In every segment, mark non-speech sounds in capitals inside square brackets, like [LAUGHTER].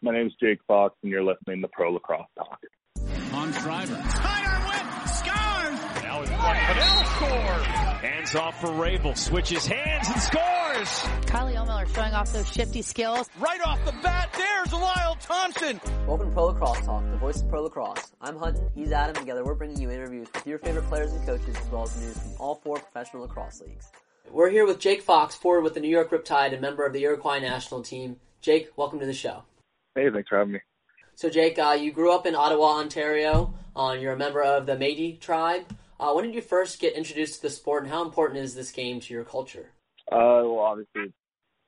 My name is Jake Fox, and you're listening to Pro Lacrosse Talk. On Schreiber. Sidearm whip. Scores. Now it's Fidel scores. Hands off for Rabil. Switches hands and scores. Kylie Ohlmiller showing off those shifty skills. Right off the bat, there's Lyle Thompson. Welcome to Pro Lacrosse Talk, the voice of Pro Lacrosse. I'm Hutton, he's Adam. Together we're bringing you interviews with your favorite players and coaches as well as news from all four professional lacrosse leagues. We're here with Jake Fox, forward with the New York Riptide and member of the Iroquois national team. Jake, welcome to the show. Hey, thanks for having me. So, Jake, uh, you grew up in Ottawa, Ontario. Uh, you're a member of the Métis tribe. Uh, when did you first get introduced to the sport, and how important is this game to your culture? Uh, well, obviously, it's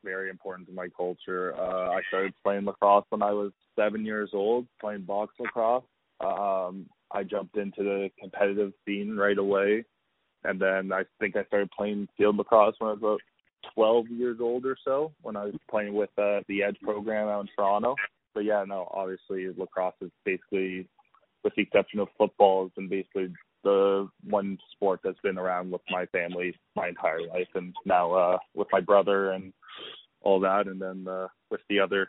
very important to my culture. Uh, I started playing lacrosse when I was seven years old, playing box lacrosse. Um, I jumped into the competitive scene right away, and then I think I started playing field lacrosse when I was about 12 years old or so, when I was playing with uh, the Edge program out in Toronto but yeah, no, obviously lacrosse is basically, with the exception of football, has been basically the one sport that's been around with my family my entire life, and now uh, with my brother and all that, and then uh, with the other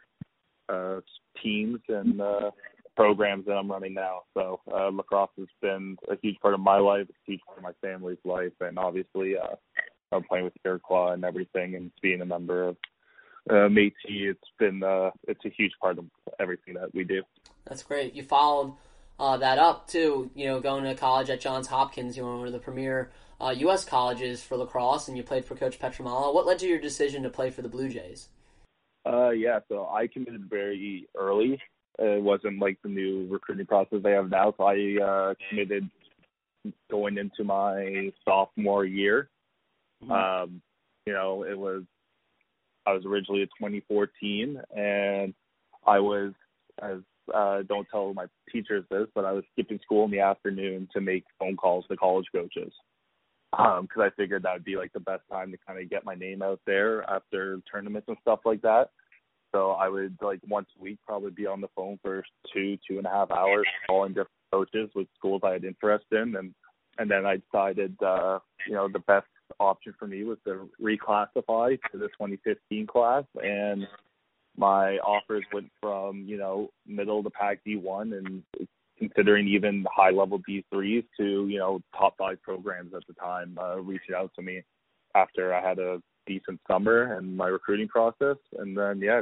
uh, teams and uh, programs that I'm running now. So uh, lacrosse has been a huge part of my life, a huge part of my family's life, and obviously uh, I'm playing with Iroquois and everything, and being a member of uh, Métis, it's been uh, it's a huge part of everything that we do. That's great. You followed uh, that up too. You know, going to college at Johns Hopkins, you know, one of the premier uh, U.S. colleges for lacrosse, and you played for Coach Pietramala. What led to your decision to play for the Blue Jays? Uh, yeah, so I committed very early. It wasn't like the new recruiting process they have now. So I uh, committed going into my sophomore year. Mm-hmm. Um, you know, it was I was originally a 2014, and I was as uh, don't tell my teachers this, but I was skipping school in the afternoon to make phone calls to college coaches because um, I figured that would be like the best time to kind of get my name out there after tournaments and stuff like that. So I would like once a week probably be on the phone for two two and a half hours calling different coaches with schools I had interest in, and and then I decided uh, you know the best option for me was to reclassify to the 2015 class, and my offers went from you know middle to pack D1 and considering even high level D3s to you know top five programs at the time uh, reaching out to me after I had a decent summer and my recruiting process, and then yeah,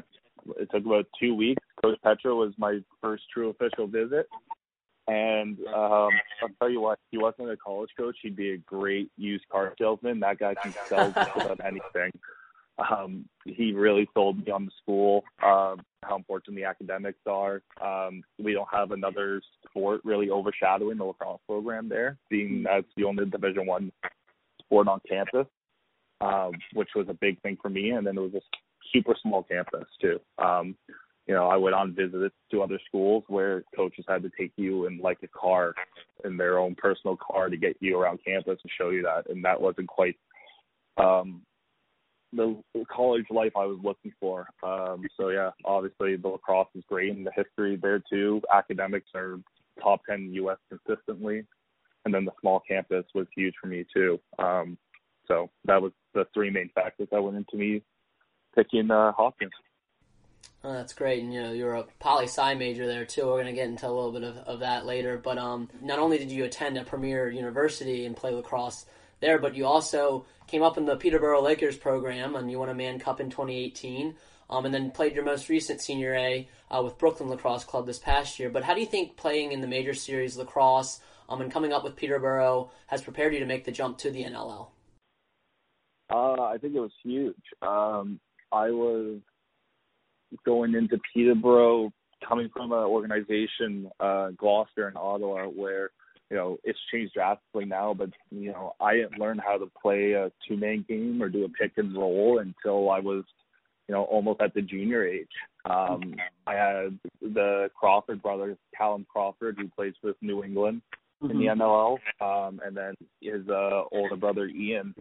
it took about two weeks. Coach Petro was my first true official visit, and um, I'll tell you what, he wasn't a college coach. He'd be a great used car salesman. That guy can sell [LAUGHS] just about anything. Um, he really sold me on the school, um, how important the academics are. Um, we don't have another sport really overshadowing the lacrosse program there, being that's the only Division One sport on campus, um, which was a big thing for me. And then it was a super small campus too. Um, you know, I went on visits to other schools where coaches had to take you in like a car, in their own personal car to get you around campus and show you that, and that wasn't quite um, the college life I was looking for. Um, so yeah, obviously the lacrosse is great, and the history there too. Academics are top ten U.S. consistently, and then the small campus was huge for me too. Um, so that was the three main factors that went into me picking uh, Hopkins. Oh, that's great, and you know you're a poli sci major there too. We're gonna get into a little bit of, of that later. But um, not only did you attend a premier university and play lacrosse there, but you also came up in the Peterborough Lakers program, and you won a Mann Cup in 2018. Um, and then played your most recent Senior A uh, with Brooklyn Lacrosse Club this past year. But how do you think playing in the major series lacrosse um, and coming up with Peterborough has prepared you to make the jump to the NLL? Uh, I think it was huge. Um, I was going into Peterborough, coming from an organization, uh, Gloucester and Ottawa, where you know it's changed drastically now. But you know, I didn't learn how to play a two-man game or do a pick and roll until I was, you know, almost at the junior age. Um, I had the Crawford brothers, Callum Crawford, who plays with New England in the NLL, mm-hmm. um, and then his uh, older brother Ian,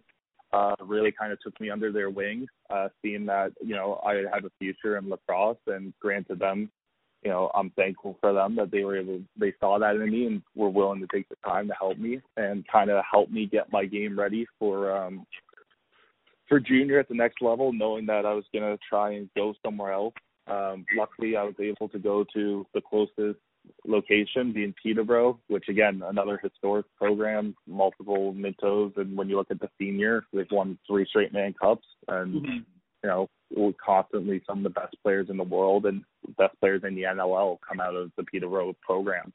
uh, really kind of took me under their wing, uh, seeing that you know I have a future in lacrosse, and granted them, you know, I'm thankful for them that they were able, they saw that in me and were willing to take the time to help me and kind of help me get my game ready for um, for junior at the next level, knowing that I was gonna try and go somewhere else. Um, luckily, I was able to go to the closest location, being Peterborough, which again another historic program, multiple Mintos, and when you look at the senior, they've won three straight Mann Cups, and mm-hmm. you know constantly some of the best players in the world and best players in the NLL come out of the Peterborough program.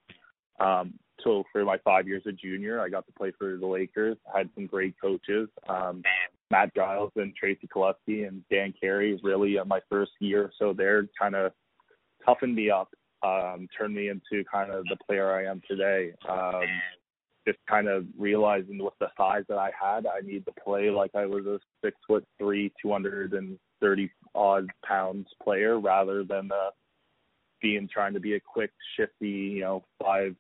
Um, so for my five years of junior, I got to play for the Lakers. I had some great coaches, um, Matt Giles and Tracy Kelusky and Dan Carey. Really, uh, my first year or so there, kind of toughened me up, um, turned me into kind of the player I am today. Um, just kind of realizing with the size that I had, I need to play like I was a six foot three, two hundred and thirty odd pounds player rather than uh, being trying to be a quick, shifty, you know, five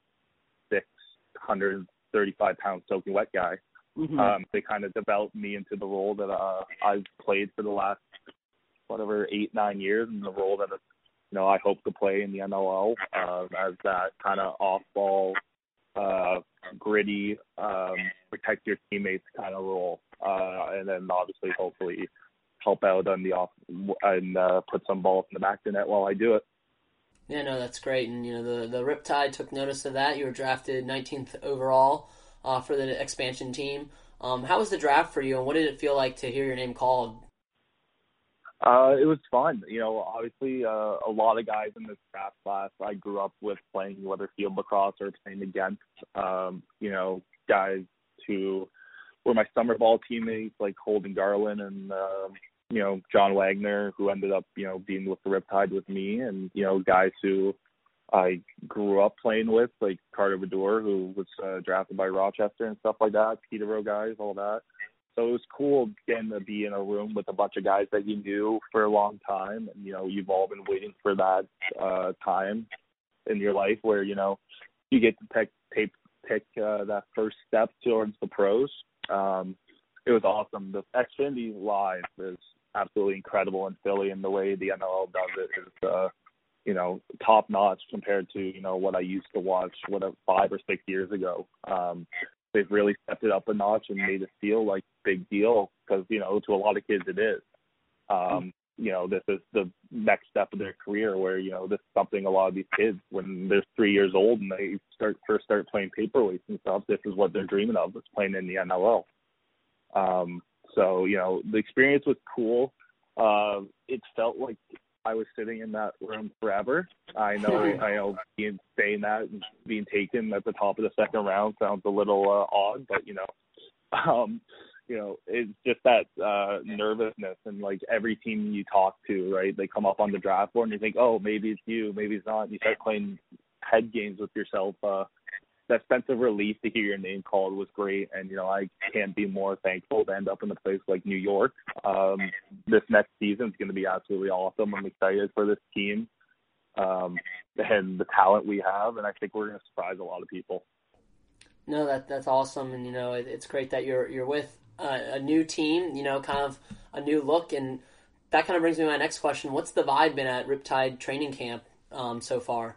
hundred thirty-five pound soaking wet guy. Mm-hmm. Um, they kind of developed me into the role that uh, I've played for the last whatever eight nine years, and the role that you know I hope to play in the NLL uh, as that kind of off-ball, uh, gritty, um, protect your teammates kind of role, uh, and then obviously hopefully help out on the off and uh, put some balls in the back of the net while I do it. Yeah, no, that's great. And, you know, the, the Riptide took notice of that. You were drafted 19th overall uh, for the expansion team. Um, how was the draft for you, and what did it feel like to hear your name called? Uh, it was fun. You know, obviously, uh, a lot of guys in this draft class I grew up with playing whether field lacrosse or playing against. Um, you know, guys who were my summer ball teammates like Holden Garland and um, you know John Wagner, who ended up you know being with the Riptide with me, and you know guys who I grew up playing with, like Carter Baddour, who was uh, drafted by Rochester and stuff like that, Peterborough guys, all that. So it was cool getting to be in a room with a bunch of guys that you knew for a long time, and you know you've all been waiting for that uh, time in your life where you know you get to pick take pick uh, that first step towards the pros. Um, it was awesome. The Xfinity Live is absolutely incredible in Philly, and the way the NLL does it is, uh, you know, top notch compared to you know what I used to watch what five or six years ago. Um, they've really stepped it up a notch and made it feel like big deal because you know to a lot of kids it is. Um, you know, this is the next step of their career where, you know, this is something a lot of these kids when they're three years old and they start first start playing paperweights and stuff, this is what they're dreaming of, is playing in the NLL. Um, so, you know, the experience was cool. Uh, it felt like I was sitting in that room forever. I know, [LAUGHS] I know, being saying that and being taken at the top of the second round sounds a little uh, odd, but you know, [LAUGHS] um, you know, it's just that uh, nervousness and like every team you talk to, right? They come up on the draft board and you think, oh, maybe it's you, maybe it's not. And you start playing head games with yourself. Uh, that sense of relief to hear your name called was great, and you know I can't be more thankful to end up in a place like New York. Um, this next season is going to be absolutely awesome. I'm excited for this team um, and the talent we have, and I think we're going to surprise a lot of people. No, that that's awesome, and you know it, it's great that you're you're with a, new team. You know, kind of a new look, and that kind of brings me to my next question. What's the vibe been at Riptide training camp um, so far?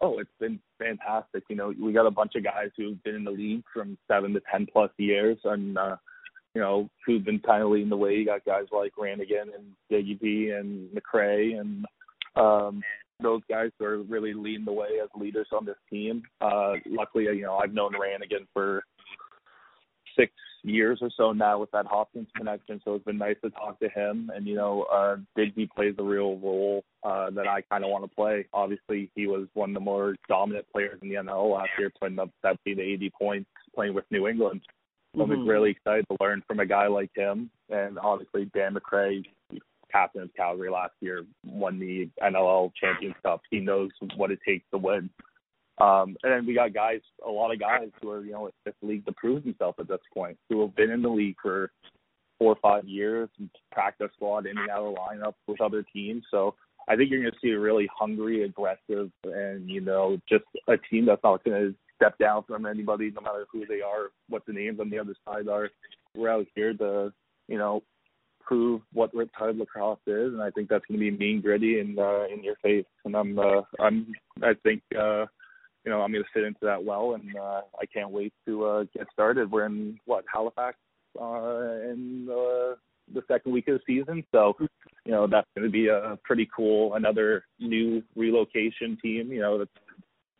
Oh, it's been fantastic. You know, we got a bunch of guys who've been in the league from seven to ten plus years, and uh, you know, who've been kind of leading the way. You got guys like Ranagan and Diggy B and McRae, and um, those guys who are really leading the way as leaders on this team. Uh, luckily, you know, I've known Ranagan for six years or so now with that Hopkins connection, so it's been nice to talk to him. And you know, uh, Digby plays a real role uh, that I kind of want to play. Obviously, he was one of the more dominant players in the NL last year, putting up 70 to 80 points playing with New England. So mm-hmm. I'm really excited to learn from a guy like him. And obviously, Dan McRae, captain of Calgary last year, won the NLL Champions Cup. He knows what it takes to win. Um, and then we got guys, a lot of guys who are, you know, this league to prove themselves at this point, who have been in the league for four or five years, and practice squad, in and out of lineup with other teams. So I think you're going to see a really hungry, aggressive, and you know, just a team that's not going to step down from anybody, no matter who they are, what the names on the other side are. We're out here to, you know, prove what Riptide lacrosse is, and I think that's going to be mean, gritty, and uh, in your face. And I'm, uh, I'm, I think. uh you know, I'm going to fit into that well, and uh, I can't wait to uh, get started. We're in what Halifax uh, in uh, the second week of the season. So, you know, that's going to be a pretty cool another new relocation team. You know, that's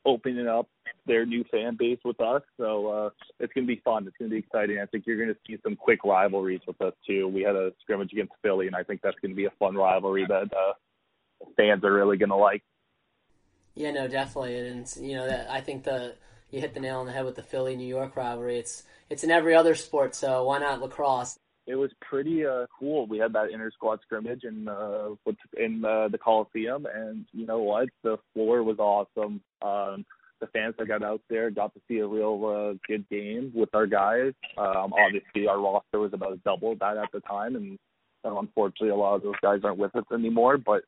opening up their new fan base with us. So uh, it's going to be fun. It's going to be exciting. I think you're going to see some quick rivalries with us too. We had a scrimmage against Philly, and I think that's going to be a fun rivalry that uh, fans are really going to like. Yeah, no, definitely, and you know that I think the you hit the nail on the head with the Philly New York rivalry. It's it's in every other sport, so why not lacrosse? It was pretty uh, cool. We had that inter squad scrimmage in uh, in uh, the Coliseum, and you know what? The floor was awesome. Um, the fans that got out there got to see a real uh, good game with our guys. Um, obviously, our roster was about double that at the time, and uh, unfortunately, a lot of those guys aren't with us anymore. But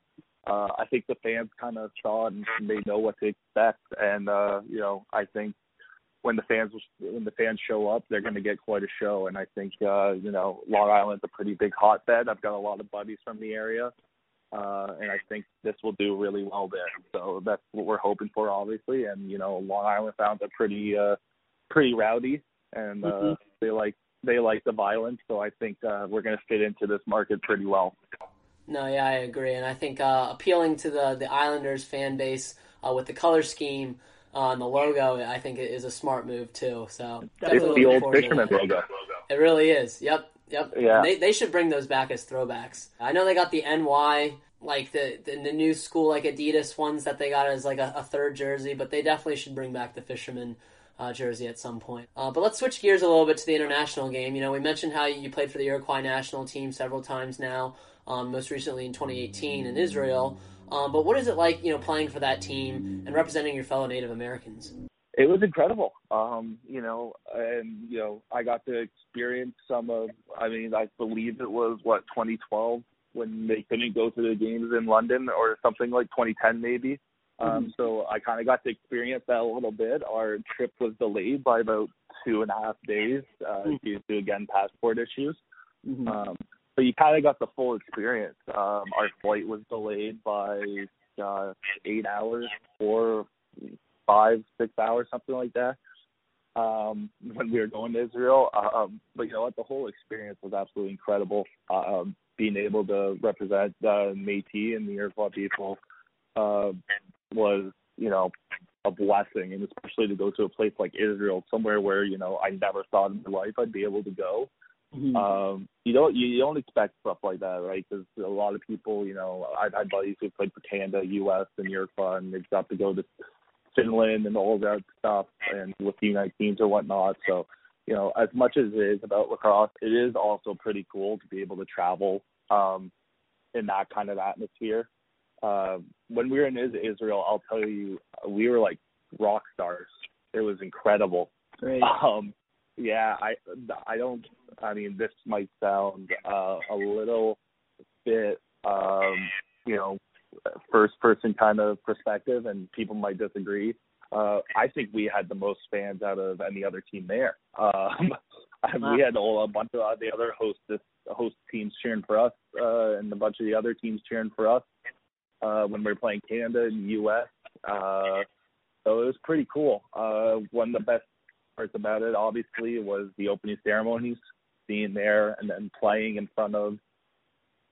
uh, I think the fans kind of saw it and they know what to expect. And uh, you know, I think when the fans when the fans show up, they're going to get quite a show. And I think uh, you know, Long Island's a pretty big hotbed. I've got a lot of buddies from the area. Uh, and I think this will do really well there. So that's what we're hoping for, obviously. And you know, Long Island fans are pretty, uh, pretty rowdy, and uh, mm-hmm. they like they like the violence. So I think uh, we're going to fit into this market pretty well. No, yeah, I agree, and I think uh, appealing to the the Islanders fan base uh, with the color scheme on the logo, I think it is a smart move too. So it's the old fisherman logo. It really is. Yep, yep. Yeah. They they should bring those back as throwbacks. I know they got the NY like the, the, the new school like Adidas ones that they got as like a, a third jersey, but they definitely should bring back the fisherman uh, jersey at some point. Uh, but let's switch gears a little bit to the international game. You know, we mentioned how you played for the Iroquois national team several times now um, most recently in 2018 in Israel. Um, but what is it like, you know, playing for that team and representing your fellow Native Americans? It was incredible. Um, you know, and you know, I got to experience some of. I mean, I believe it was what 2012 when they couldn't go to the games in London, or something like 2010 maybe. Um, mm-hmm. so I kind of got to experience that a little bit. Our trip was delayed by about two and a half days uh, mm-hmm. due to again passport issues. Mm-hmm. Um, but you kind of got the full experience. Um, our flight was delayed by uh, eight hours, four, five, six hours, something like that. Um, when we were going to Israel, um, but you know what, the whole experience was absolutely incredible. Um, being able to represent uh, Métis and the Iroquois people uh, was, you know, a blessing, and especially to go to a place like Israel, somewhere where you know I never thought in my life I'd be able to go. Mm-hmm. Um, you don't you don't expect stuff like that, right? Because a lot of people, you know, I've had buddies who played for Canada, U.S., and Uruguay, and they've got to go to Finland and all that stuff, and with the United teams or whatnot. So, you know, as much as it is about lacrosse, it is also pretty cool to be able to travel um, in that kind of atmosphere. Uh, when we were in Israel, I'll tell you, we were like rock stars. It was incredible. Great. [LAUGHS] Um, yeah, I I don't. I mean, this might sound uh, a little bit, um, you know, first person kind of perspective, and people might disagree. Uh, I think we had the most fans out of any other team there. Um, [LAUGHS] wow. We had all, a bunch of the other host host teams cheering for us, uh, and a bunch of the other teams cheering for us uh, when we were playing Canada and the U.S. Uh, so it was pretty cool. Uh, one of the best parts about it, obviously, was the opening ceremonies, being there and then playing in front of,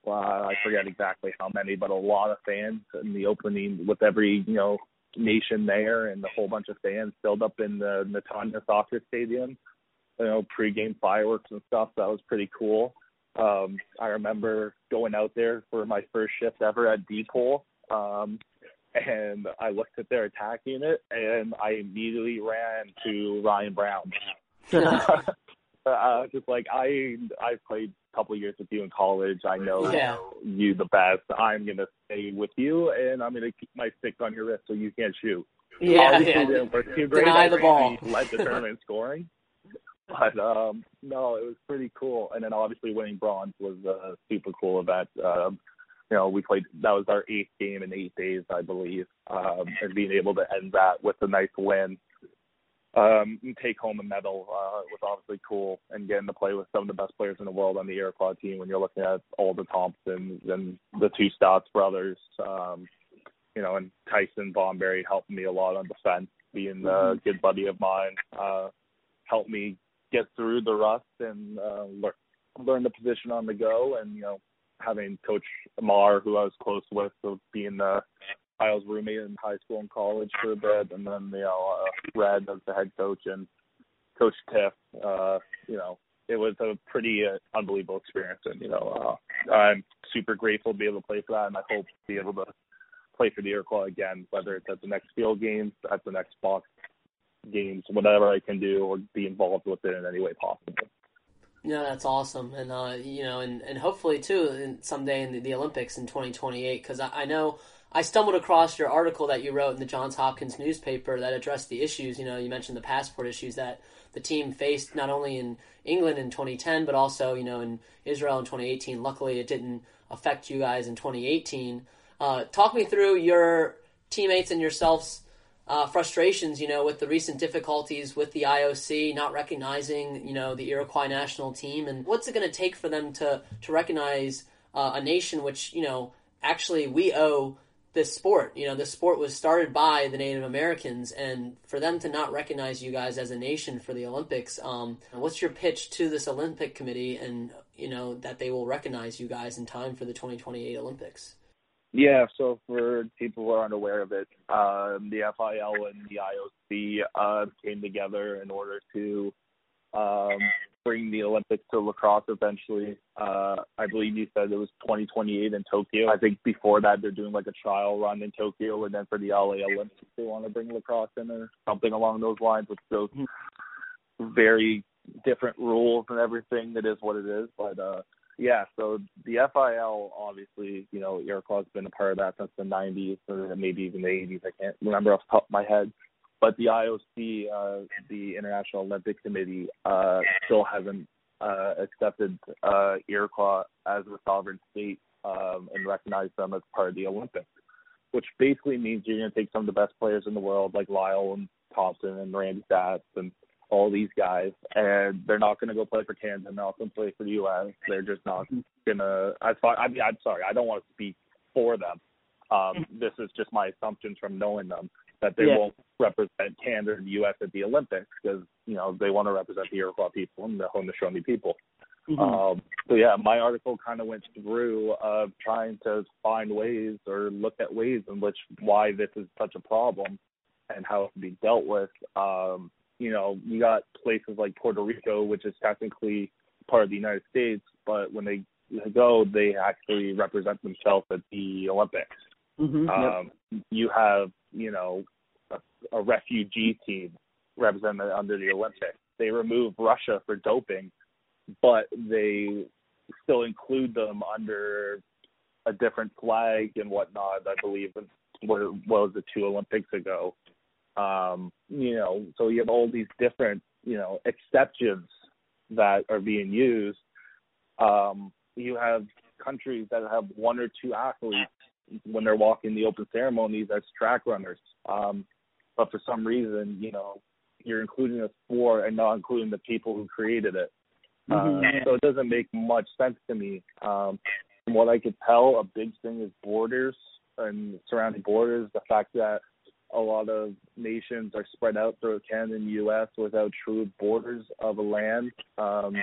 well, I forget exactly how many, but a lot of fans in the opening with every, you know, nation there and a whole bunch of fans filled up in the Netanya Soccer Stadium, you know, pregame fireworks and stuff. That was pretty cool. Um, I remember going out there for my first shift ever at D-Pole. Um, and I looked at their attacking it, and I immediately ran to Ryan Brown. [LAUGHS] uh, just like I, I played a couple of years with you in college. I know yeah. you the best. I'm gonna stay with you, and I'm gonna keep my stick on your wrist so you can't shoot. Yeah, Obviously, yeah. Didn't work too great. Deny the ball. led the tournament scoring. But um no, it was pretty cool. And then obviously winning bronze was a super cool event. Um, you know, we played that was our eighth game in eight days, I believe, um, and being able to end that with a nice win, um, and take home a medal uh, was obviously cool, and getting to play with some of the best players in the world on the Iroquois team. When you're looking at all the Thompsons and the two Staats brothers, um, you know, and Tyson Bomberry helped me a lot on defense, being a mm-hmm. good buddy of mine, uh, helped me get through the rust and uh, learn learn the position on the go, and you know, having Coach Amar, who I was close with, so being the Kyle's roommate in high school and college for a bit, and then you know, uh, Red as the head coach and Coach Tiff. Uh, you know, it was a pretty uh, unbelievable experience, and you know, uh, I'm super grateful to be able to play for that, and I hope to be able to play for the Iroquois again, whether it's at the next field games, at the next box games, whatever I can do, or be involved with it in any way possible. Yeah, that's awesome, and uh, you know, and, and hopefully too, in, someday in the, the Olympics in 2028, because I, I know I stumbled across your article that you wrote in the Johns Hopkins newspaper that addressed the issues. You know, you mentioned the passport issues that the team faced not only in England in 2010, but also you know in Israel in 2018. Luckily, it didn't affect you guys in 2018. Uh, talk me through your teammates and yourselves uh, frustrations, you know, with the recent difficulties with the IOC not recognizing, you know, the Iroquois national team, and what's it going to take for them to to recognize uh, a nation which, you know, actually we owe this sport. You know, this sport was started by the Native Americans, and for them to not recognize you guys as a nation for the Olympics, um, what's your pitch to this Olympic committee, and you know that they will recognize you guys in time for the 2028 Olympics? Yeah, so for people who are unaware of it, um, the FIL and the IOC uh, came together in order to um, bring the Olympics to lacrosse eventually. Uh, I believe you said it was 2028 in Tokyo. I think before that they're doing like a trial run in Tokyo, and then for the LA Olympics they want to bring lacrosse in or something along those lines, which those very different rules and everything. That is what it is, but uh, yeah, so the FIL obviously, you know, Iroquois has been a part of that since the 90s or maybe even the 80s. I can't remember off the top of my head. But the IOC, uh, the International Olympic Committee, uh, still hasn't uh, accepted uh, Iroquois as a sovereign state um, and recognized them as part of the Olympics, which basically means you're going to take some of the best players in the world, like Lyle and Thompson and Randy Staats and all these guys, and they're not going to go play for Canada. They're not going to play for the U.S. They're just not going to. I thought. I mean, I'm sorry. I don't want to speak for them. Um, this is just my assumptions from knowing them that they Yeah. won't represent Canada and the U.S. at the Olympics because you know they want to represent the Iroquois people and the Haudenosaunee people. Mhm. Um, so yeah, my article kind of went through of trying to find ways or look at ways in which why this is such a problem and how it can be dealt with. Um, you know, you got places like Puerto Rico, which is technically part of the United States, but when they go, they actually represent themselves at the Olympics. Mhm. Yep. Um, you have, you know, a, a refugee team represented under the Olympics. They remove Russia for doping, but they still include them under a different flag and whatnot. I believe what what was it two Olympics ago. Um, you know, so you have all these different, you know, exceptions that are being used. Um, you have countries that have one or two athletes when they're walking the open ceremonies as track runners. Um, but for some reason, you know, you're including a sport and not including the people who created it. Mhm. Uh, so it doesn't make much sense to me. Um, from what I could tell, a big thing is borders and surrounding borders. The fact that a lot of nations are spread out throughout Canada and the U.S. without true borders of a land um,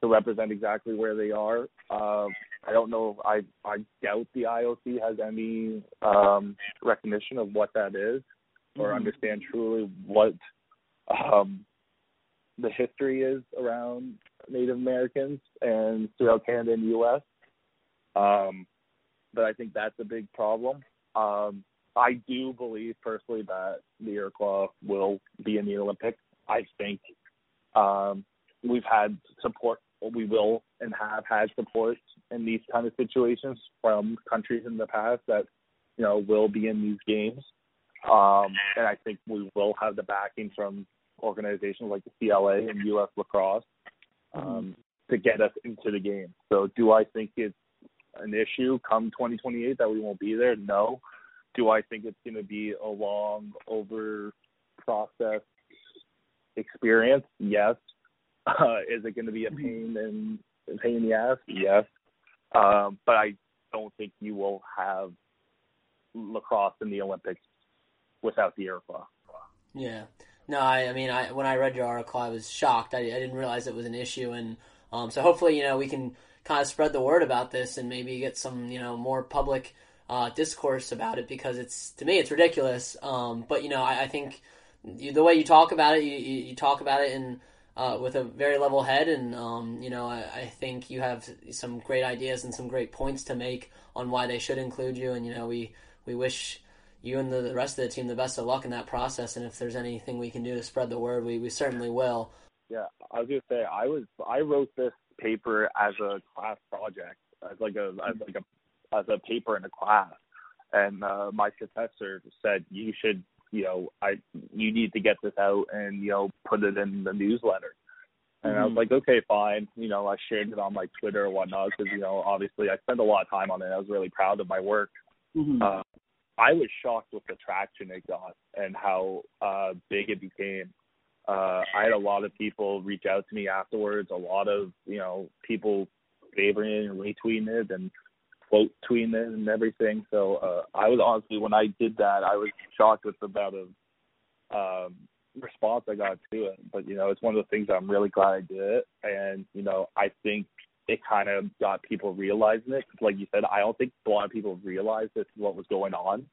to represent exactly where they are. Uh, I don't know. I I doubt the IOC has any um, recognition of what that is or Mhm. understand truly what um, the history is around Native Americans and throughout Canada and the U.S. Um, but I think that's a big problem. Um, I do believe personally that the Iroquois will be in the Olympics. I think um, we've had support, we will and have had support in these kind of situations from countries in the past that you know will be in these games. Um, and I think we will have the backing from organizations like the CLA and U.S. Lacrosse um, to get us into the game. So, do I think it's an issue come 2028 that we won't be there? No. Do I think it's going to be a long, over process experience? Yes. [LAUGHS] Uh, is it going to be a pain in a pain in the ass? Yes. Um, but I don't think you will have lacrosse in the Olympics without the Iroquois. Yeah. No, I, I mean, I when I read your article, I was shocked. I, I didn't realize it was an issue, and Um, so hopefully, you know, we can kind of spread the word about this and maybe get some, you know, more public uh, discourse about it because it's to me it's ridiculous. Um, but you know, I, I think you, the way you talk about it, you, you, talk about it in uh, with a very level head, and um, you know, I, I, think you have some great ideas and some great points to make on why they should include you. And you know, we we wish you and the rest of the team the best of luck in that process. And if there's anything we can do to spread the word, we, we certainly will. Yeah, I was gonna say I was I wrote this paper as a class project, as like a as like a as a paper in a class, and uh, my professor said you should you know I you need to get this out and you know put it in the newsletter. And mm-hmm. I was mm-hmm. like, okay, fine. You know, I shared it on my Twitter or whatnot because you know, obviously, I spent a lot of time on it. I was really proud of my work. Mm-hmm. Uh, I was shocked with the traction it got and how uh, big it became. Uh, I had a lot of people reach out to me afterwards. A lot of you know people favoring it and retweeting it and quote tweeting it and everything. So uh, I was honestly when I did that, I was shocked with the amount of um, response I got to it. But you know, it's one of the things I'm really glad I did it, and you know, I think it kind of got people realizing it. Like you said, I don't think a lot of people realized this is what was going on.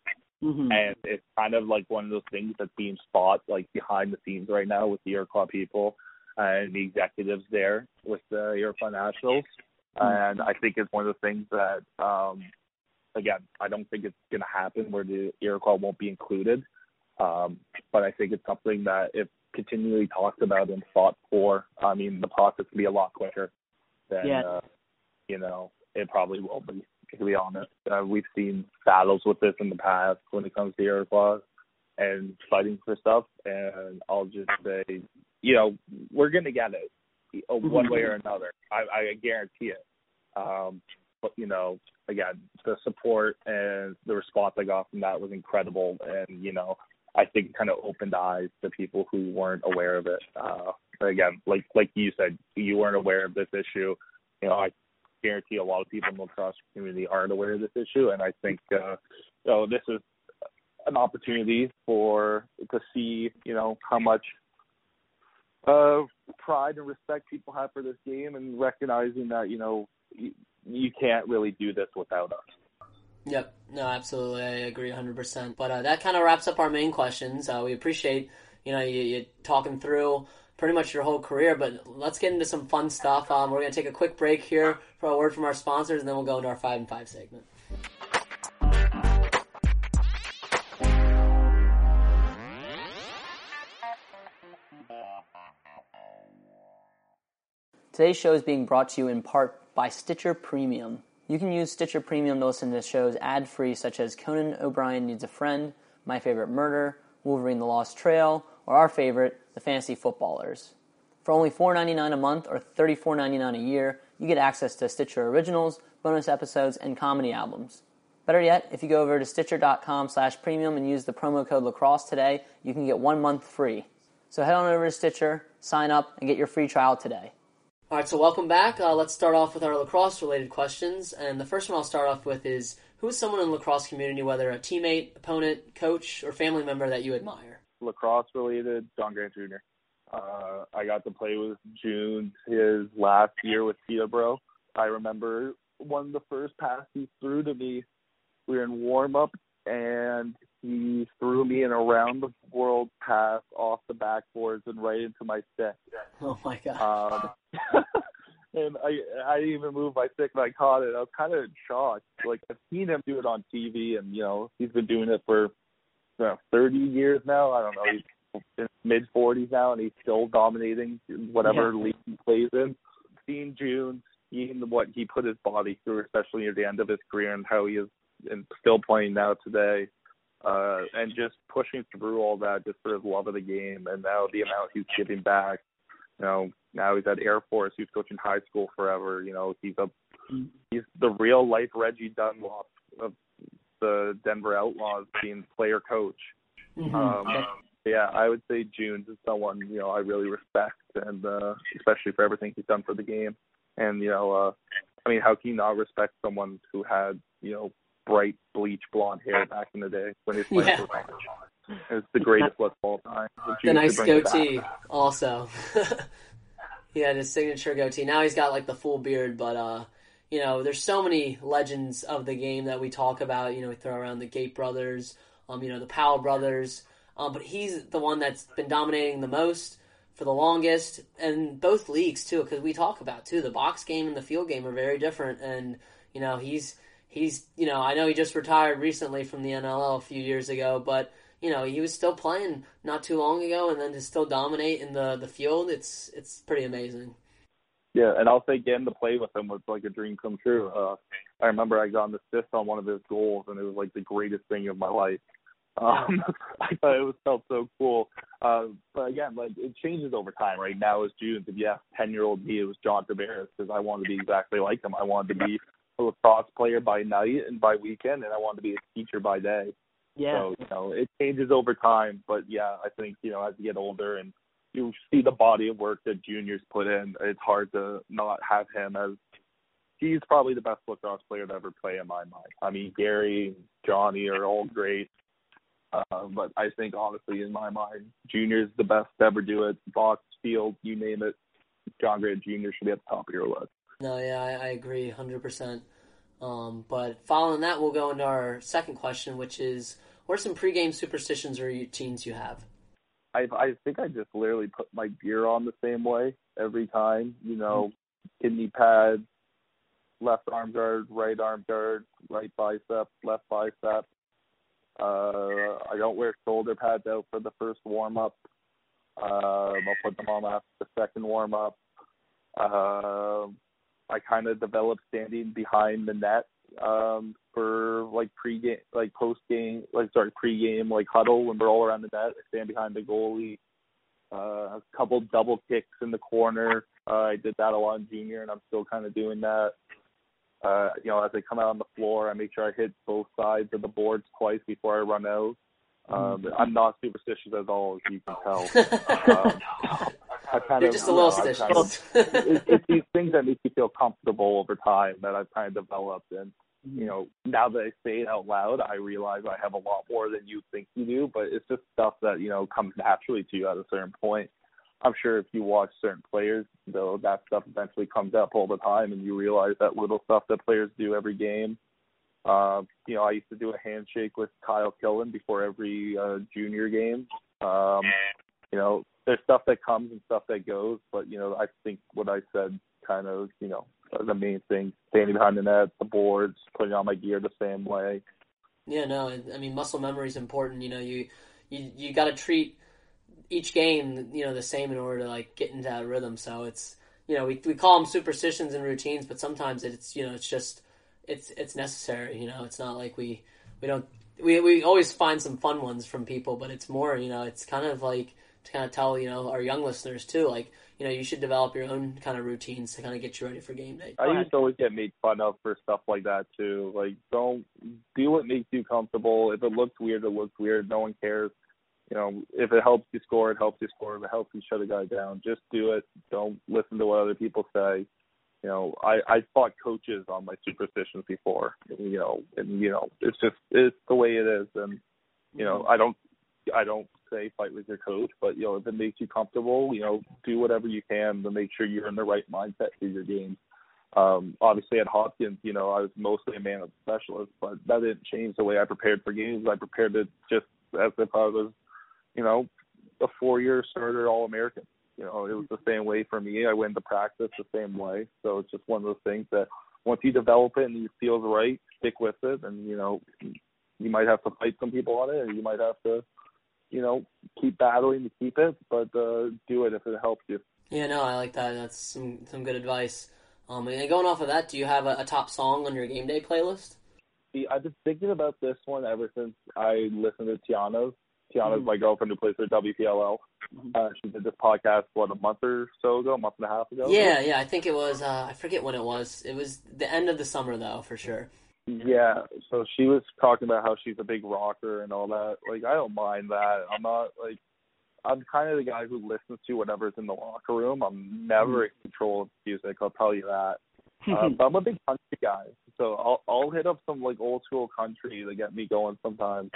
Mm-hmm. And it's kind of like one of those things that's being spot like behind the scenes right now with the Iroquois people and the executives there with the Iroquois Nationals. Mm-hmm. And I think it's one of the things that, um, again, I don't think it's going to happen where the Iroquois won't be included. Um, but I think it's something that if continually talked about and fought for, I mean, the process can be a lot quicker than, uh, you know it probably will be. To be honest, uh, we've seen battles with this in the past when it comes to Iroquois and fighting for stuff. And I'll just say, you know, we're gonna get it one way or another. I, I guarantee it. Um, but you know, again, the support and the response I got from that was incredible. And you know, I think it kind of opened eyes to people who weren't aware of it. Uh, again, like like you said, you weren't aware of this issue. You know, I guarantee a lot of people in the lacrosse community aren't aware of this issue, and I think uh, you know this is an opportunity for to see you know how much uh, pride and respect people have for this game, and recognizing that you know you, you can't really do this without us. Yep, no, absolutely, I agree 100%. But uh, that kind of wraps up our main questions. Uh, we appreciate you know you, you talking through pretty much your whole career. But let's get into some fun stuff. Um, we're going to take a quick break here for a word from our sponsors, and then we'll go into our five and five segment. Today's show is being brought to you in part by Stitcher Premium. You can use Stitcher Premium to listen to shows ad free, such as Conan O'Brien Needs a Friend, My Favorite Murder, Wolverine the Lost Trail, or our favorite, the Fantasy Footballers. For only $4.99 a month or $34.99 a year, you get access to Stitcher Originals, bonus episodes, and comedy albums. Better yet, if you go over to stitcher.com slash premium and use the promo code lacrosse today, you can get one month free. So head on over to Stitcher, sign up, and get your free trial today. All right, so welcome back. Uh, let's start off with our lacrosse related questions. And the first one I'll start off with is who is someone in the lacrosse community, whether a teammate, opponent, coach, or family member that you admire? lacrosse related, John Grant Jr. Uh, I got to play with June his last year with Peterborough. I remember one of the first passes he threw to me. We were in warm up, and he threw me an around the world pass off the backboards and right into my stick. Oh my god! Um, [LAUGHS] and I I didn't even move my stick, and I caught it. I was kind of shocked. Like I've seen him do it on TV, and you know he's been doing it for you know, 30 years now. I don't know. He's in mid 40s now, and he's still dominating whatever yeah. league he plays in. Seeing June, seeing what he put his body through, especially at the end of his career, and how he is and still playing now today, uh, and just pushing through all that just for his love of the game, and now the amount he's giving back. You know, now he's at Air Force. He's coaching high school forever. You know, he's a he's the real life Reggie Dunlop of the Denver Outlaws being player coach. Mm-hmm. Um, yeah, I would say Junes is someone you know I really respect, and uh, especially for everything he's done for the game. And you know, uh, I mean, how can you not respect someone who had you know bright bleach blonde hair back in the day when he playing yeah. It's the greatest look of all time. The nice goatee, also. [LAUGHS] he had his signature goatee. Now he's got like the full beard, but uh, you know, there's so many legends of the game that we talk about. You know, we throw around the Gait brothers, um, you know, the Powell brothers, um, but he's the one that's been dominating the most for the longest, and both leagues too, because we talk about too the box game and the field game are very different, and you know he's he's you know I know he just retired recently from the NLL a few years ago, but you know he was still playing not too long ago, and then to still dominate in the the field, it's it's pretty amazing. Yeah, and I'll say getting to play with him was like a dream come true. Uh, I remember I got an assist on one of his goals, and it was like the greatest thing of my life. Um, [LAUGHS] I thought it was felt so cool. Uh, but again, like it changes over time. Right now, as June, if you ask ten year old me, it was John Tavares because I wanted to be exactly like him. I wanted to be a lacrosse player by night and by weekend, and I wanted to be a teacher by day. Yeah. So you know, it changes over time. But yeah, I think you know as you get older and you see the body of work that juniors put in, it's hard to not have him as he's probably the best lacrosse player to ever play in my mind. I mean, Gary, Johnny are all great. Uh, but I think honestly, in my mind, Junior's the best to ever do it. Box, field, you name it. John Grant Jr. should be at the top of your list. No, yeah, I, I agree, hundred percent. Um, but following that, we'll go into our second question, which is, what are some pregame superstitions or routines you have? I I think I just literally put my gear on the same way every time. You know, kidney pads, left arm guard, right arm guard, right bicep, left bicep. Uh, I don't wear shoulder pads out for the first warm up. Um, I'll put them on after the second warm up. Uh, I kind of developed standing behind the net um, for like pre-game, like post-game, like sorry, pre-game, like huddle when we're all around the net. I stand behind the goalie. Uh, a couple double kicks in the corner. Uh, I did that a lot in junior, and I'm still kind of doing that. Uh, you know, as I come out on the floor, I make sure I hit both sides of the boards twice before I run out. Um, I'm not superstitious at all, as you can tell. [LAUGHS] um, I kind You're of, just a little you know, kind of- [LAUGHS] it, it's these things that make you feel comfortable over time that I've kind of developed. And you know, now that I say it out loud, I realize I have a lot more than you think you do. But it's just stuff that you know comes naturally to you at a certain point. I'm sure if you watch certain players, though, that stuff eventually comes up all the time, and you realize that little stuff that players do every game. Uh, you know, I used to do a handshake with Kyle Killen before every uh, junior game. Um, you know, there's stuff that comes and stuff that goes, but you know, I think what I said kind of, you know, the main thing: standing behind the net, the boards, putting on my gear the same way. Yeah, no, I mean muscle memory is important. You know, you you you got to treat each game, you know, the same in order to like get into that rhythm. So it's you know we we call them superstitions and routines, but sometimes it's you know it's just it's it's necessary. You know, it's not like we we don't we we always find some fun ones from people, but it's more you know it's kind of like to kind of tell you know our young listeners too, like you know you should develop your own kind of routines to kind of get you ready for game day. I used to always get made fun of for stuff like that too. Like, don't do what makes you comfortable. If it looks weird, it looks weird. No one cares. You know, if it helps you score, it helps you score. If it helps you shut a guy down, just do it. Don't listen to what other people say. You know, I I fought coaches on my superstitions before. You know, and you know, it's just it's the way it is. And you know, I don't I don't say fight with your coach, but you know, if it makes you comfortable, you know, do whatever you can to make sure you're in the right mindset for your game. Um, obviously at Hopkins, you know, I was mostly a man of specialist, but that didn't change the way I prepared for games. I prepared it just as if I was, you know, a four year starter all American. You know, it was the same way for me. I went to practice the same way. So it's just one of those things that once you develop it and you feel right, stick with it and, you know, you might have to fight some people on it and you might have to you know, keep battling to keep it, but uh, do it if it helps you. Yeah, no, I like that. That's some some good advice. Um, and going off of that, do you have a, a top song on your game day playlist? See, I've been thinking about this one ever since I listened to Tiana's. Tiana's Mhm. my girlfriend who plays for WPLL. Mhm. Uh, she did this podcast what a month or so ago, a month and a half ago. Yeah, yeah, I think it was. Uh, I forget when it was. It was the end of the summer, though, for sure. Yeah, so she was talking about how she's a big rocker and all that. Like, I don't mind that. I'm not like, I'm kind of the guy who listens to whatever's in the locker room. I'm never in control of music. I'll tell you that. uh, [LAUGHS] but I'm a big country guy, so I'll I'll hit up some like old school country to get me going sometimes.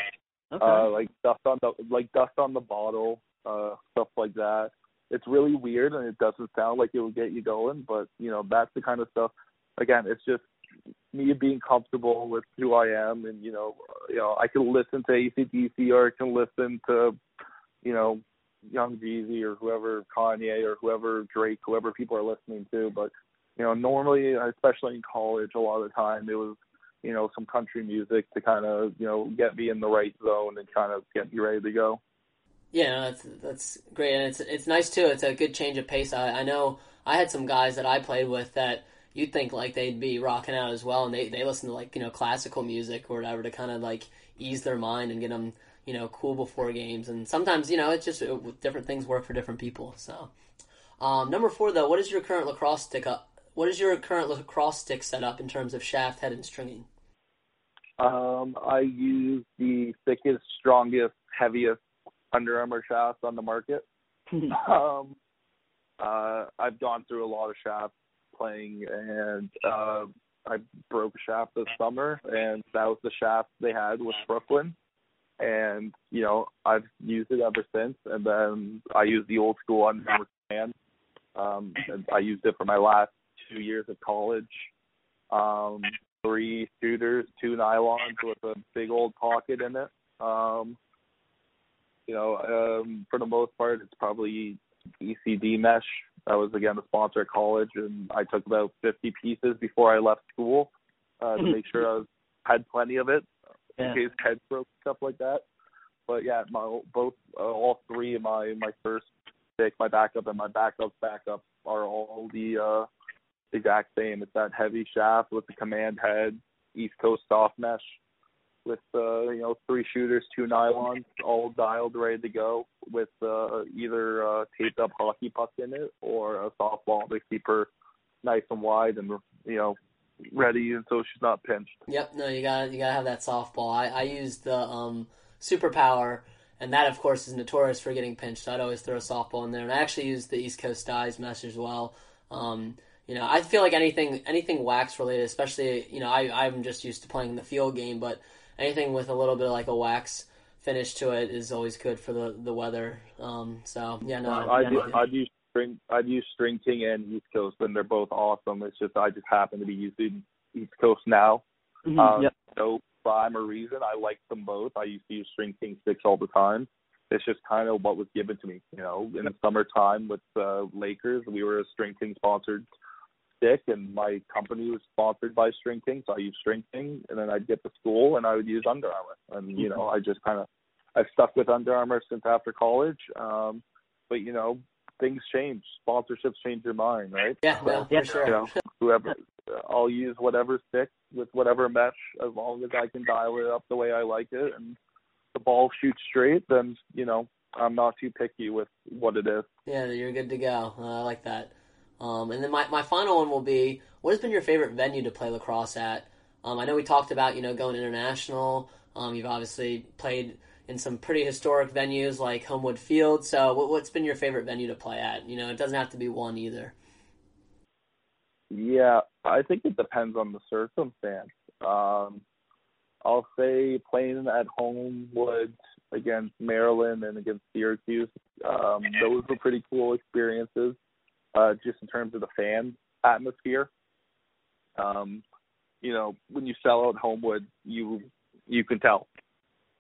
okay. Uh, like dust on the like dust on the bottle, uh, stuff like that. it's really weird and it doesn't sound like it will get you going, but you know that's the kind of stuff. Again, it's just me being comfortable with who I am, and you know, you know, I can listen to ACDC or I can listen to, you know, Young Jeezy or whoever Kanye or whoever Drake, whoever people are listening to. But you know, normally, especially in college, a lot of the time it was you know some country music to kind of you know get me in the right zone and kind of get me ready to go. Yeah, that's that's great, and it's it's nice too. It's a good change of pace. I, I know I had some guys that I played with that you'd think like they'd be rocking out as well, and they they listen to like you know classical music or whatever to kind of like ease their mind and get them you know cool before games. And sometimes you know it's just it, different things work for different people. So um, number four though, what is your current lacrosse stick up? What is your current lacrosse stick setup in terms of shaft, head, and stringing? Um, I use the thickest, strongest, heaviest Under Armour shafts on the market. [LAUGHS] um, uh, I've gone through a lot of shafts playing, and uh, I broke a shaft this summer, and that was the shaft they had with Brooklyn. And you know, I've used it ever since. And then I used the old school Armour command. Um, and I used it for my last two years of college. Um, three shooters, two nylons with a big old pocket in it. Um, you know, um, for the most part, it's probably ECD mesh. That was again a sponsor at college, and I took about 50 pieces before I left school uh, to make sure I was, had plenty of it Yeah. in case heads broke stuff like that. But yeah, my both uh, all three of my my first stick, my backup and my backup's backup are all the uh exact same. It's that heavy shaft with the command head, East Coast soft mesh with uh, you know three shooters, two nylons, all dialed, ready to go, with uh, either uh, taped up hockey puck in it or a softball to keep her nice and wide and you know ready until she's not pinched. Yep, no, you got you got to have that softball. I I use the um superpower, and that of course is notorious for getting pinched. So I'd always throw a softball in there, and I actually use the East Coast Dyes mesh as well. Um, you know, I feel like anything anything wax related, especially you know, I I'm just used to playing the field game, but anything with a little bit of like a wax finish to it is always good for the the weather. Um, so yeah, no, I yeah, do yeah. I'd use string I'd use String King and East Coast and they're both awesome. It's just I just happen to be using East Coast now. Mhm, Um, yep. no rhyme or reason. I like them both. I used to use String King sticks all the time. It's just kind of what was given to me. You know, in the summertime with uh, Lakers, we were a String King sponsored stick, and my company was sponsored by String King, so I used String King, and then I'd get to school and I would use Under Armour, and you know, I just kind of I've stuck with Under Armour since after college. Um, but you know, things change. Sponsorships change your mind, right? yeah, So, Yeah. sure. you know, whoever I'll use whatever stick with whatever mesh as long as I can dial it up the way I like it and the ball shoots straight, then you know I'm not too picky with what it is. Yeah, you're good to go. I like that. Um, and then my, my final one will be what has been your favorite venue to play lacrosse at? Um, I know we talked about you know going international. Um, you've obviously played in some pretty historic venues like Homewood Field. So what, what's been your favorite venue to play at? You know, it doesn't have to be one either. Yeah, I think it depends on the circumstance. Um, I'll say playing at Homewood against Maryland and against Syracuse, um, those were pretty cool experiences, uh, just in terms of the fan atmosphere. Um, you know, when you sell out Homewood, you you can tell.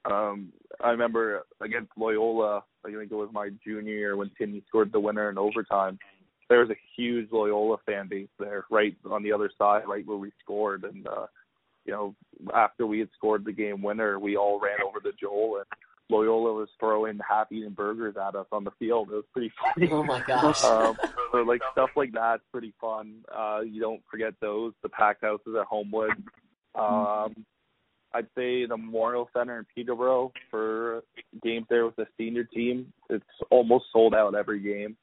Um, I remember against Loyola, I think it was my junior year when Tinney scored the winner in overtime there was a huge Loyola fan base there, right on the other side, right where we scored. And uh, you know, after we had scored the game winner, we all ran over to Joel, and Loyola was throwing happy and burgers at us on the field. It was pretty funny. Oh my [LAUGHS] gosh. um, so like stuff like that's pretty fun. Uh, you don't forget those. The packed houses at Homewood. Um, I'd say the Memorial Center in Peterborough for games there with the senior team. It's almost sold out every game.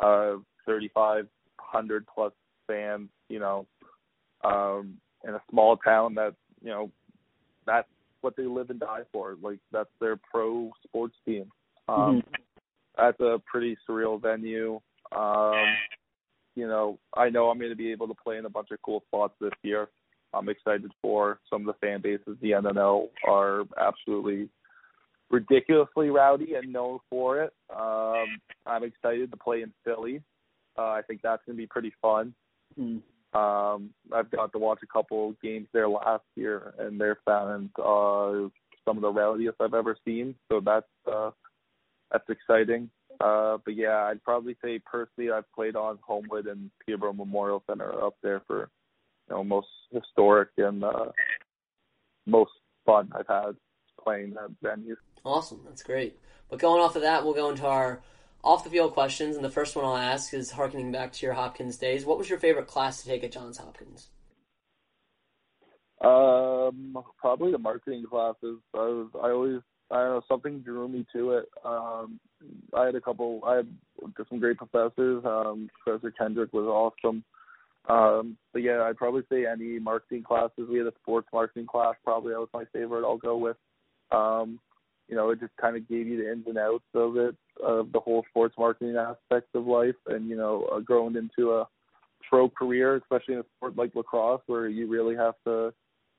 Uh, 3,500 plus fans. You know, um, in a small town that you know that's what they live and die for. Like that's their pro sports team. Um, That's a pretty surreal venue. Um, you know, I know I'm going to be able to play in a bunch of cool spots this year. I'm excited for some of the fan bases. The NLL are absolutely ridiculously rowdy and known for it. Um, I'm excited to play in Philly. Uh, I think that's going to be pretty fun. Hmm. Um, I've got to watch a couple games there last year, and their fans are some of the rowdiest I've ever seen. So that's uh, that's exciting. Uh, but yeah, I'd probably say personally, I've played on Homewood and Peterborough Memorial Center up there for you know most historic and uh, most fun I've had playing that venue. Awesome, that's great. But going off of that, we'll go into our off the field questions, and the first one I'll ask is harkening back to your Hopkins days. What was your favorite class to take at Johns Hopkins? Um, probably the marketing classes. I was, I always, I don't know, something drew me to it. Um, I had a couple, I had some great professors. Um, Professor Kendrick was awesome. Um, but yeah, I'd probably say any marketing classes. We had a sports marketing class. Probably that was my favorite. I'll go with. Um, you know, it just kind of gave you the ins and outs of it, of the whole sports marketing aspect of life, and you know, uh, growing into a pro career, especially in a sport like lacrosse, where you really have to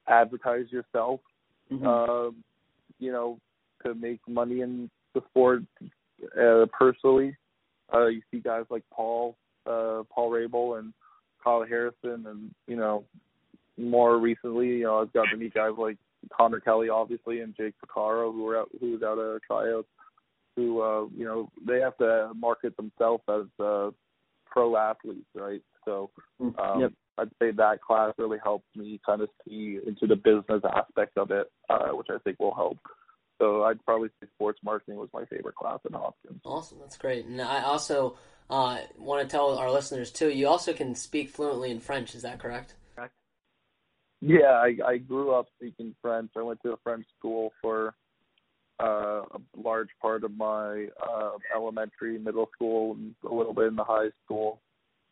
advertise yourself, Mm-hmm. um, you know, to make money in the sport uh, personally. Uh, you see guys like Paul, uh, Paul Rabil, and Kyle Harrison, and you know, more recently, you know, I've got to meet guys like Connor Kelly, obviously, and Jake Picaro, who were out, who was out at tryouts. Who, uh, you know, they have to market themselves as uh, pro athletes, right? So, um, Yep. I'd say that class really helped me kind of see into the business aspect of it, uh, which I think will help. So I'd probably say sports marketing was my favorite class at Hopkins. Awesome, that's great. And I also uh, want to tell our listeners too. You also can speak fluently in French. Is that correct? Yeah, I, I grew up speaking French. I went to a French school for uh, a large part of my uh, elementary, middle school, and a little bit in the high school.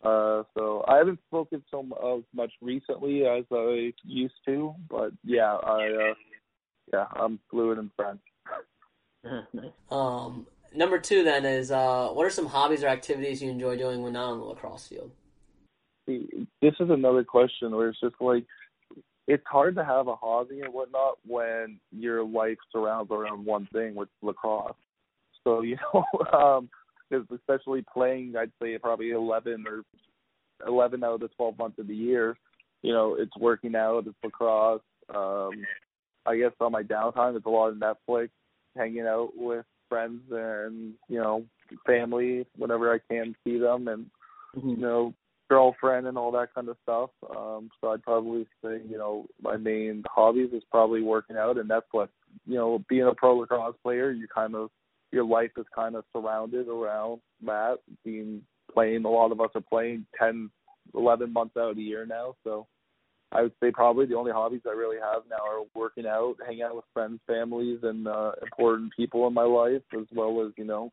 Uh, so I haven't spoken so uh, much recently as I used to, but yeah, I uh, yeah, I'm fluent in French. [LAUGHS] Um, number two then is uh, what are some hobbies or activities you enjoy doing when not on the lacrosse field? This is another question where it's just like it's hard to have a hobby and whatnot when your life surrounds around one thing, which lacrosse. So [LAUGHS] you know, um, especially playing, I'd say probably eleven or eleven out of the twelve months of the year. You know, it's working out, it's lacrosse. Um, I guess on my downtime, it's a lot of Netflix, hanging out with friends and you know family whenever I can see them, and you know girlfriend and all that kind of stuff. Um, so I'd probably say, you know, my main hobbies is probably working out, and that's what, you know, being a pro lacrosse player, you kind of, your life is kind of surrounded around that. Being playing, a lot of us are playing 10, 11 months out of the year now. So I would say probably the only hobbies I really have now are working out, hanging out with friends, families, and uh, important people in my life, as well as, you know,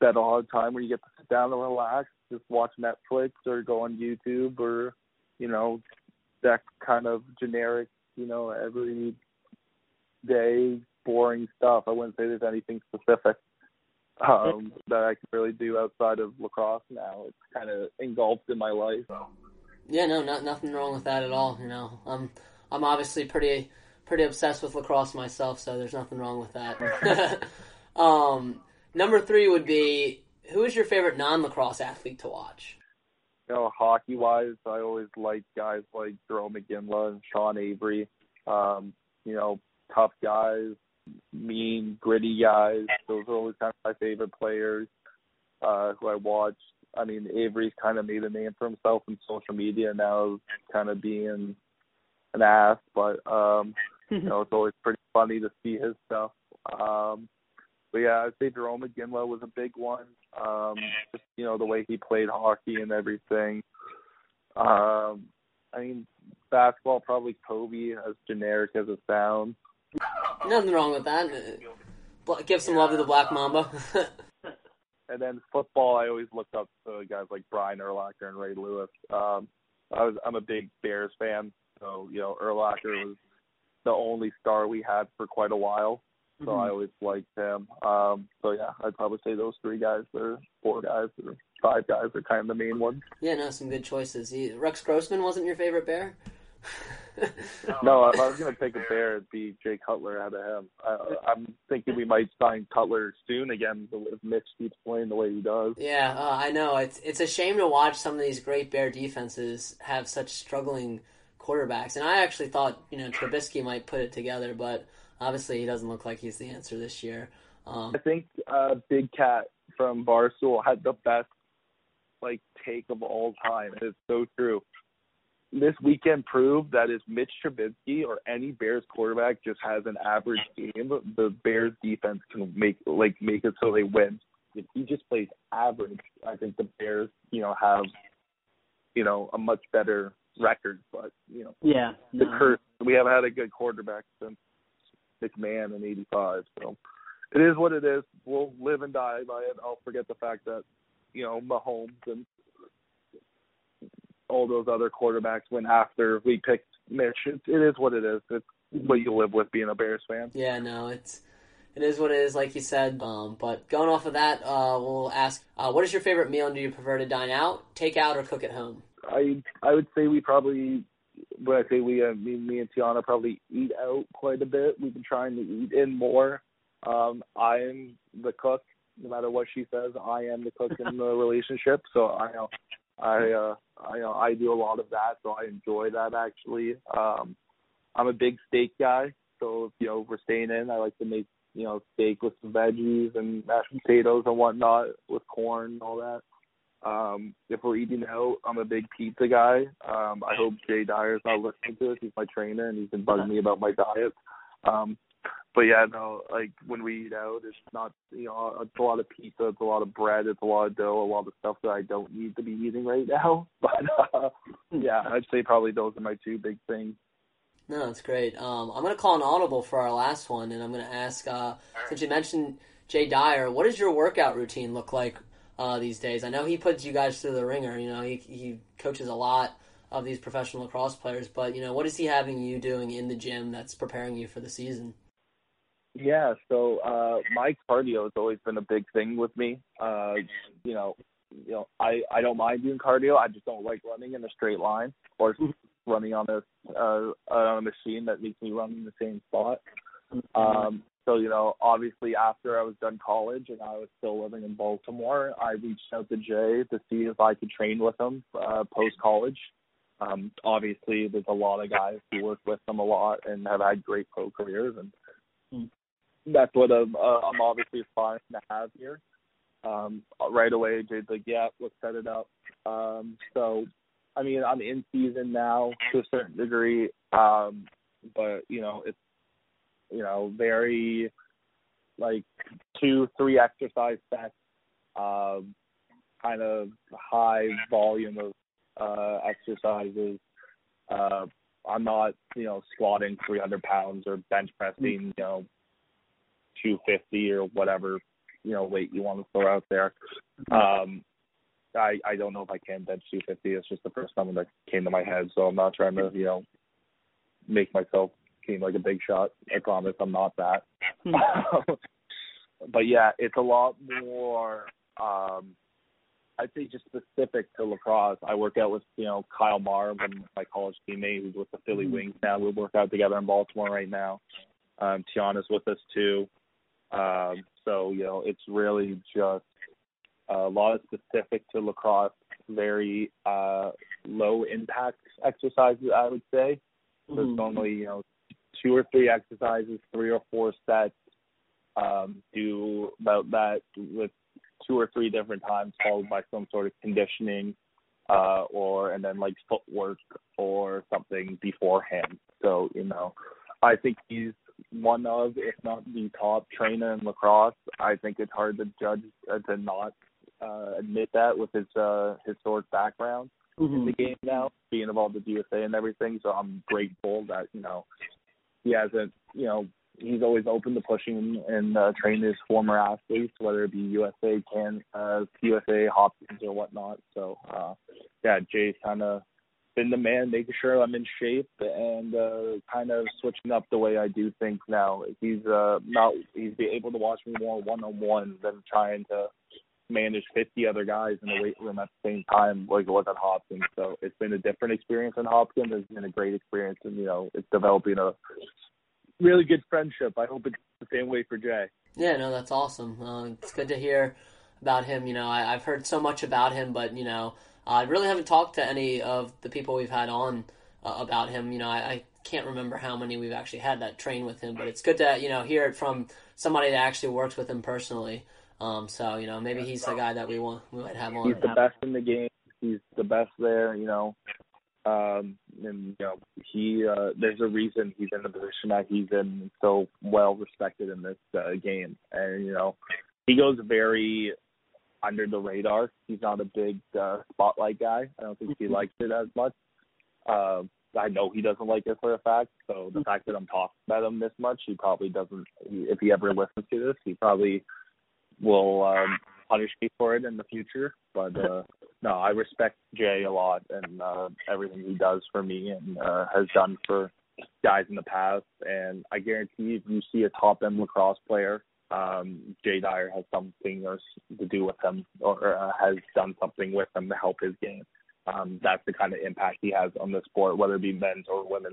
that odd time where you get to sit down and relax, just watch Netflix or go on YouTube or, you know, that kind of generic, you know, every day boring stuff. I wouldn't say there's anything specific um that I can really do outside of lacrosse now. It's kind of engulfed in my life. Yeah, no, not, nothing wrong with that at all. You know, I'm I'm obviously pretty pretty obsessed with lacrosse myself, so there's nothing wrong with that. [LAUGHS] um, number three would be who is your favorite non-lacrosse athlete to watch? You know, hockey wise, I always like guys like Jarome Iginla and Sean Avery. Um, you know, tough guys, mean, gritty guys. Those are always kind of my favorite players uh, who I watch. I mean, Avery's kind of made a name for himself in social media now, kind of being an ass, but um, you [LAUGHS] know, it's always pretty funny to see his stuff. Um, but yeah, I'd say Jarome Iginla was a big one. Um, just you know the way he played hockey and everything. Um, I mean, basketball probably Kobe, as generic as it sounds. Nothing wrong with that. Give some love to the Black Mamba. [LAUGHS] And then football, I always looked up to guys like Brian Urlacher and Ray Lewis. Um, I was I'm a big Bears fan, so you know Urlacher was the only star we had for quite a while. So I always liked him. Um, so yeah, I'd probably say those three guys, or four guys, or five guys are kind of the main ones. yeah, no, some good choices. You- Rex Grossman wasn't your favorite bear? no, if I was [LAUGHS] gonna pick a bear, it'd be Jay Cutler out of him. I, I'm thinking we might sign Cutler soon again if Mitch keeps playing the way he does. Yeah, uh, I know. It's it's a shame to watch some of these great Bear defenses have such struggling quarterbacks. And I actually thought you know Trubisky might put it together, but obviously he doesn't look like he's the answer this year. Um, I think uh, Big Cat from Barstool had the best like take of all time. It's so true this weekend proved that if Mitch Trubisky or any Bears quarterback just has an average game, the Bears defense can make like make it so they win. If he just plays average, I think the Bears, you know, have you know a much better record. But you know, yeah, the no. curse we haven't had a good quarterback since McMahon in '85. So it is what it is. We'll live and die by it. I'll forget the fact that you know Mahomes and all those other quarterbacks went after we picked Mitch. It, it is what it is. It's what you live with being a Bears fan. Yeah, no, it's it is what it is, like you said. Um, but going off of that, uh, we'll ask, uh, what is your favorite meal, and do you prefer to dine out, take out, or cook at home? I I would say we probably when I say we, uh, me, me and Tiana probably eat out quite a bit. We've been trying to eat in more. Um, I am the cook, no matter what she says. I am the cook in the [LAUGHS] relationship, so I know I uh I know I do a lot of that, so I enjoy that actually. Um I'm a big steak guy, so if you know we're staying in, I like to make you know steak with some veggies and mashed potatoes and whatnot with corn and all that. Um, if we're eating out, I'm a big pizza guy. Um, I hope Jay Dyer's not listening to this. He's my trainer and he's been bugging me about my diet. Um, but yeah, no, like when we eat out, it's not you know it's a lot of pizza, it's a lot of bread, it's a lot of dough, a lot of stuff that I don't need to be eating right now. [LAUGHS] But uh, yeah, I'd say probably those are my two big things. No, that's great. Um, I'm going to call an audible for our last one, and I'm going to ask uh, since you mentioned Jay Dyer, what does your workout routine look like uh, these days? I know he puts you guys through the ringer. You know, he he coaches a lot of these professional lacrosse players, but you know, what is he having you doing in the gym that's preparing you for the season? Yeah, so uh my cardio has always been a big thing with me. Uh you know, you know, I I don't mind doing cardio. I just don't like running in a straight line or running on a uh on a machine that makes me run in the same spot. Um so, you know, obviously after I was done college and I was still living in Baltimore, I reached out to Jay to see if I could train with him uh post college. Um obviously there's a lot of guys who work with him a lot and have had great pro careers and that's what I'm, uh, I'm obviously aspiring to have here. Um, right away, Jay's like, yeah, let's set it up. Um, so, I mean, I'm in season now to a certain degree, um, but you know, it's you know very like two, three exercise sets, um, kind of high volume of uh, exercises. Uh, I'm not, you know, squatting 300 pounds or bench pressing, you know, 250 or whatever you know weight you want to throw out there. Um, I I don't know if I can bench 250. It's just the first number that came to my head, so I'm not trying to you know make myself seem like a big shot. I promise I'm not that. Hmm. [LAUGHS] but yeah, it's a lot more. um I'd say just specific to lacrosse. I work out with you know Kyle and my college teammate who's with the Philly hmm. Wings now. We work out together in Baltimore right now. Um, Tiana's with us too. Um, so you know, it's really just a lot of specific to lacrosse, very uh, low impact exercises. I would say. There's normally you know two or three exercises, three or four sets. Um, do about that with two or three different times, followed by some sort of conditioning, uh, or and then like footwork or something beforehand. So you know, I think he's one of, if not the top trainer in lacrosse. I think it's hard to judge uh, to not uh, admit that with his uh, historic background mm-hmm. in the game now, being involved with USA and everything. So I'm grateful that you know he hasn't, you know, he's always open to pushing and uh, training his former athletes, whether it be USA, Can, uh, USA, Hopkins, or whatnot. So uh, yeah, Jay's kind of been the man, making sure I'm in shape and uh, kind of switching up the way I do things now. He's uh, not he's be able to watch me more one on one than trying to manage 50 other guys in the weight room at the same time like it was at Hopkins. So it's been a different experience in Hopkins. It's been a great experience, and you know, it's developing a really good friendship. I hope it's the same way for Jay. Yeah, no, that's awesome. Uh, it's good to hear about him. You know, I, have heard so much about him, but you know, I really haven't talked to any of the people we've had on uh, about him. You know, I, I, can't remember how many we've actually had that train with him, but it's good to you know hear it from somebody that actually works with him personally. Um, so you know, maybe he's the guy that we want we might have on. He's the best in the game. He's the best there. You know, um, and you know he uh, there's a reason he's in the position that he's in, so well respected in this uh, game. And you know, he goes very under the radar. He's not a big uh, spotlight guy. I don't think he mm-hmm. likes it as much. Uh, I know he doesn't like it for a fact. So the fact that I'm talking about him this much, he probably doesn't. If he ever listens to this, he probably will um, punish me for it in the future. But uh, no, I respect Jay a lot and uh, everything he does for me and uh, has done for guys in the past. And I guarantee if you see a top end lacrosse player um, Jay Dyer has something or to do with him or uh, has done something with him to help his game. Um, that's the kind of impact he has on the sport, whether it be men's or women.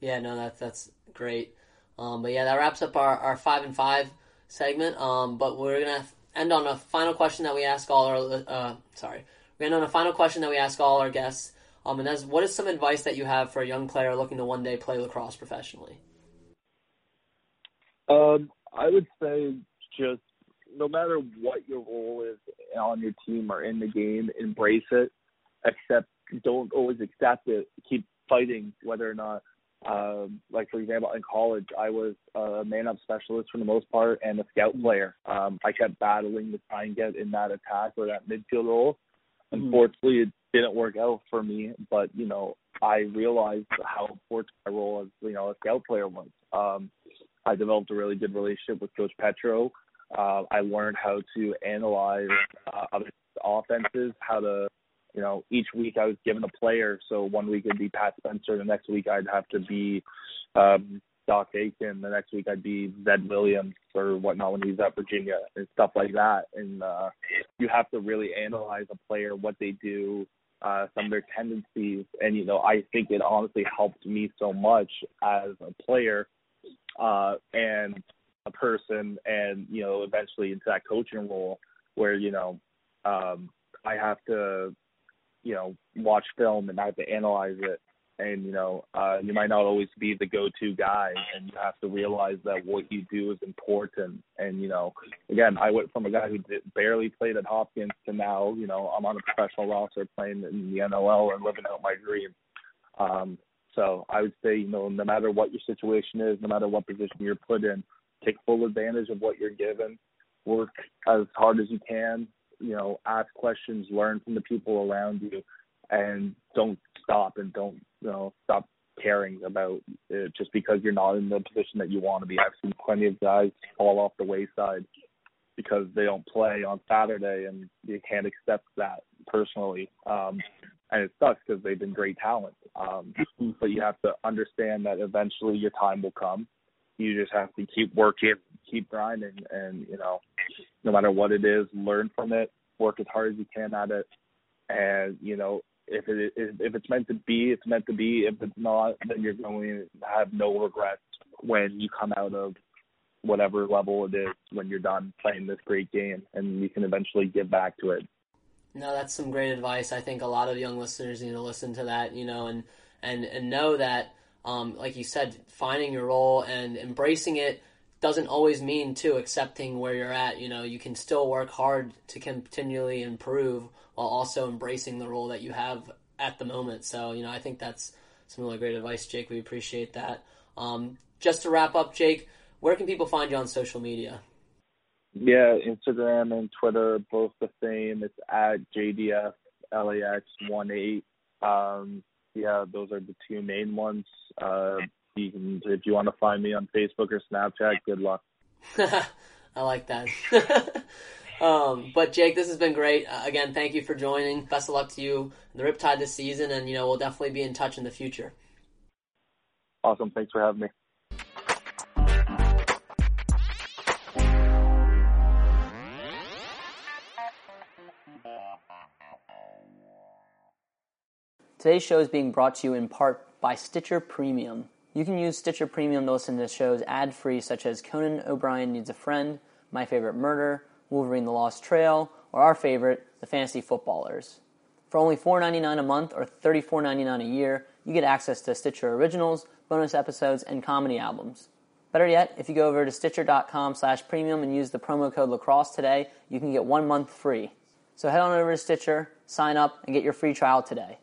Yeah, no, that's that's great. Um, but yeah, that wraps up our, our five and five segment. Um, but we're gonna end on a final question that we ask all our uh, sorry, we're gonna end on a final question that we ask all our guests. Um, and that's what is some advice that you have for a young player looking to one day play lacrosse professionally? Um, I would say just no matter what your role is on your team or in the game, embrace it. Accept. Don't always accept it. Keep fighting, whether or not. Um, like for example, in college, I was a man-up specialist for the most part and a scout player. Um, I kept battling to try and get in that attack or that midfield role. Mm-hmm. Unfortunately, it didn't work out for me. But you know, I realized how important my role as you know a scout player was. Um, I developed a really good relationship with Coach Petro. Uh, I learned how to analyze uh, other offenses, how to, you know, each week I was given a player. So one week it'd be Pat Spencer, the next week I'd have to be um, Dox Aitken, the next week I'd be Zed Williams or whatnot when he's at Virginia and stuff like that. And uh, you have to really analyze a player, what they do, uh, some of their tendencies. And, you know, I think it honestly helped me so much as a player uh, and a person, and you know, eventually into that coaching role where you know, um, I have to, you know, watch film and I have to analyze it. And you know, uh, you might not always be the go-to guy, and you have to realize that what you do is important. And you know, again, I went from a guy who did, barely played at Hopkins to now, you know, I'm on a professional roster playing in the NLL and living out my dream. Um, so I would say, you know, no matter what your situation is, no matter what position you're put in, take full advantage of what you're given. Work as hard as you can. You know, ask questions, learn from the people around you, and don't stop and don't you know stop caring about it just because you're not in the position that you want to be. I've seen plenty of guys fall off the wayside because they don't play on Saturday, and you can't accept that personally. Um, and it sucks because they've been great talent. Um, but you have to understand that eventually your time will come. You just have to keep working, keep grinding, and you know, no matter what it is, learn from it, work as hard as you can at it, and you know, if it is if it's meant to be, it's meant to be. If it's not, then you're going to have no regrets when you come out of whatever level it is when you're done playing this great game, and you can eventually give back to it. No, that's some great advice. I think a lot of young listeners need to listen to that, you know, and and and know that, um, like you said, finding your role and embracing it doesn't always mean to accepting where you're at. You know, you can still work hard to continually improve while also embracing the role that you have at the moment. So, you know, I think that's some really great advice, Jake. We appreciate that. Um, just to wrap up, Jake, where can people find you on social media? Yeah, Instagram and Twitter both the same. It's at JDFLAX18. Um, yeah, those are the two main ones. Uh, you can, if you want to find me on Facebook or Snapchat, good luck. [LAUGHS] I like that. [LAUGHS] um, but Jake, this has been great. Uh, again, thank you for joining. Best of luck to you, the Riptide this season, and you know we'll definitely be in touch in the future. Awesome. Thanks for having me. Today's show is being brought to you in part by Stitcher Premium. You can use Stitcher Premium to listen to shows ad free, such as Conan O'Brien Needs a Friend, My Favorite Murder, Wolverine the Lost Trail, or our favorite, The Fantasy Footballers. For only $4.99 a month or $34.99 a year, you get access to Stitcher Originals, bonus episodes, and comedy albums. Better yet, if you go over to Stitcher.com slash premium and use the promo code lacrosse today, you can get one month free. So head on over to Stitcher, sign up, and get your free trial today.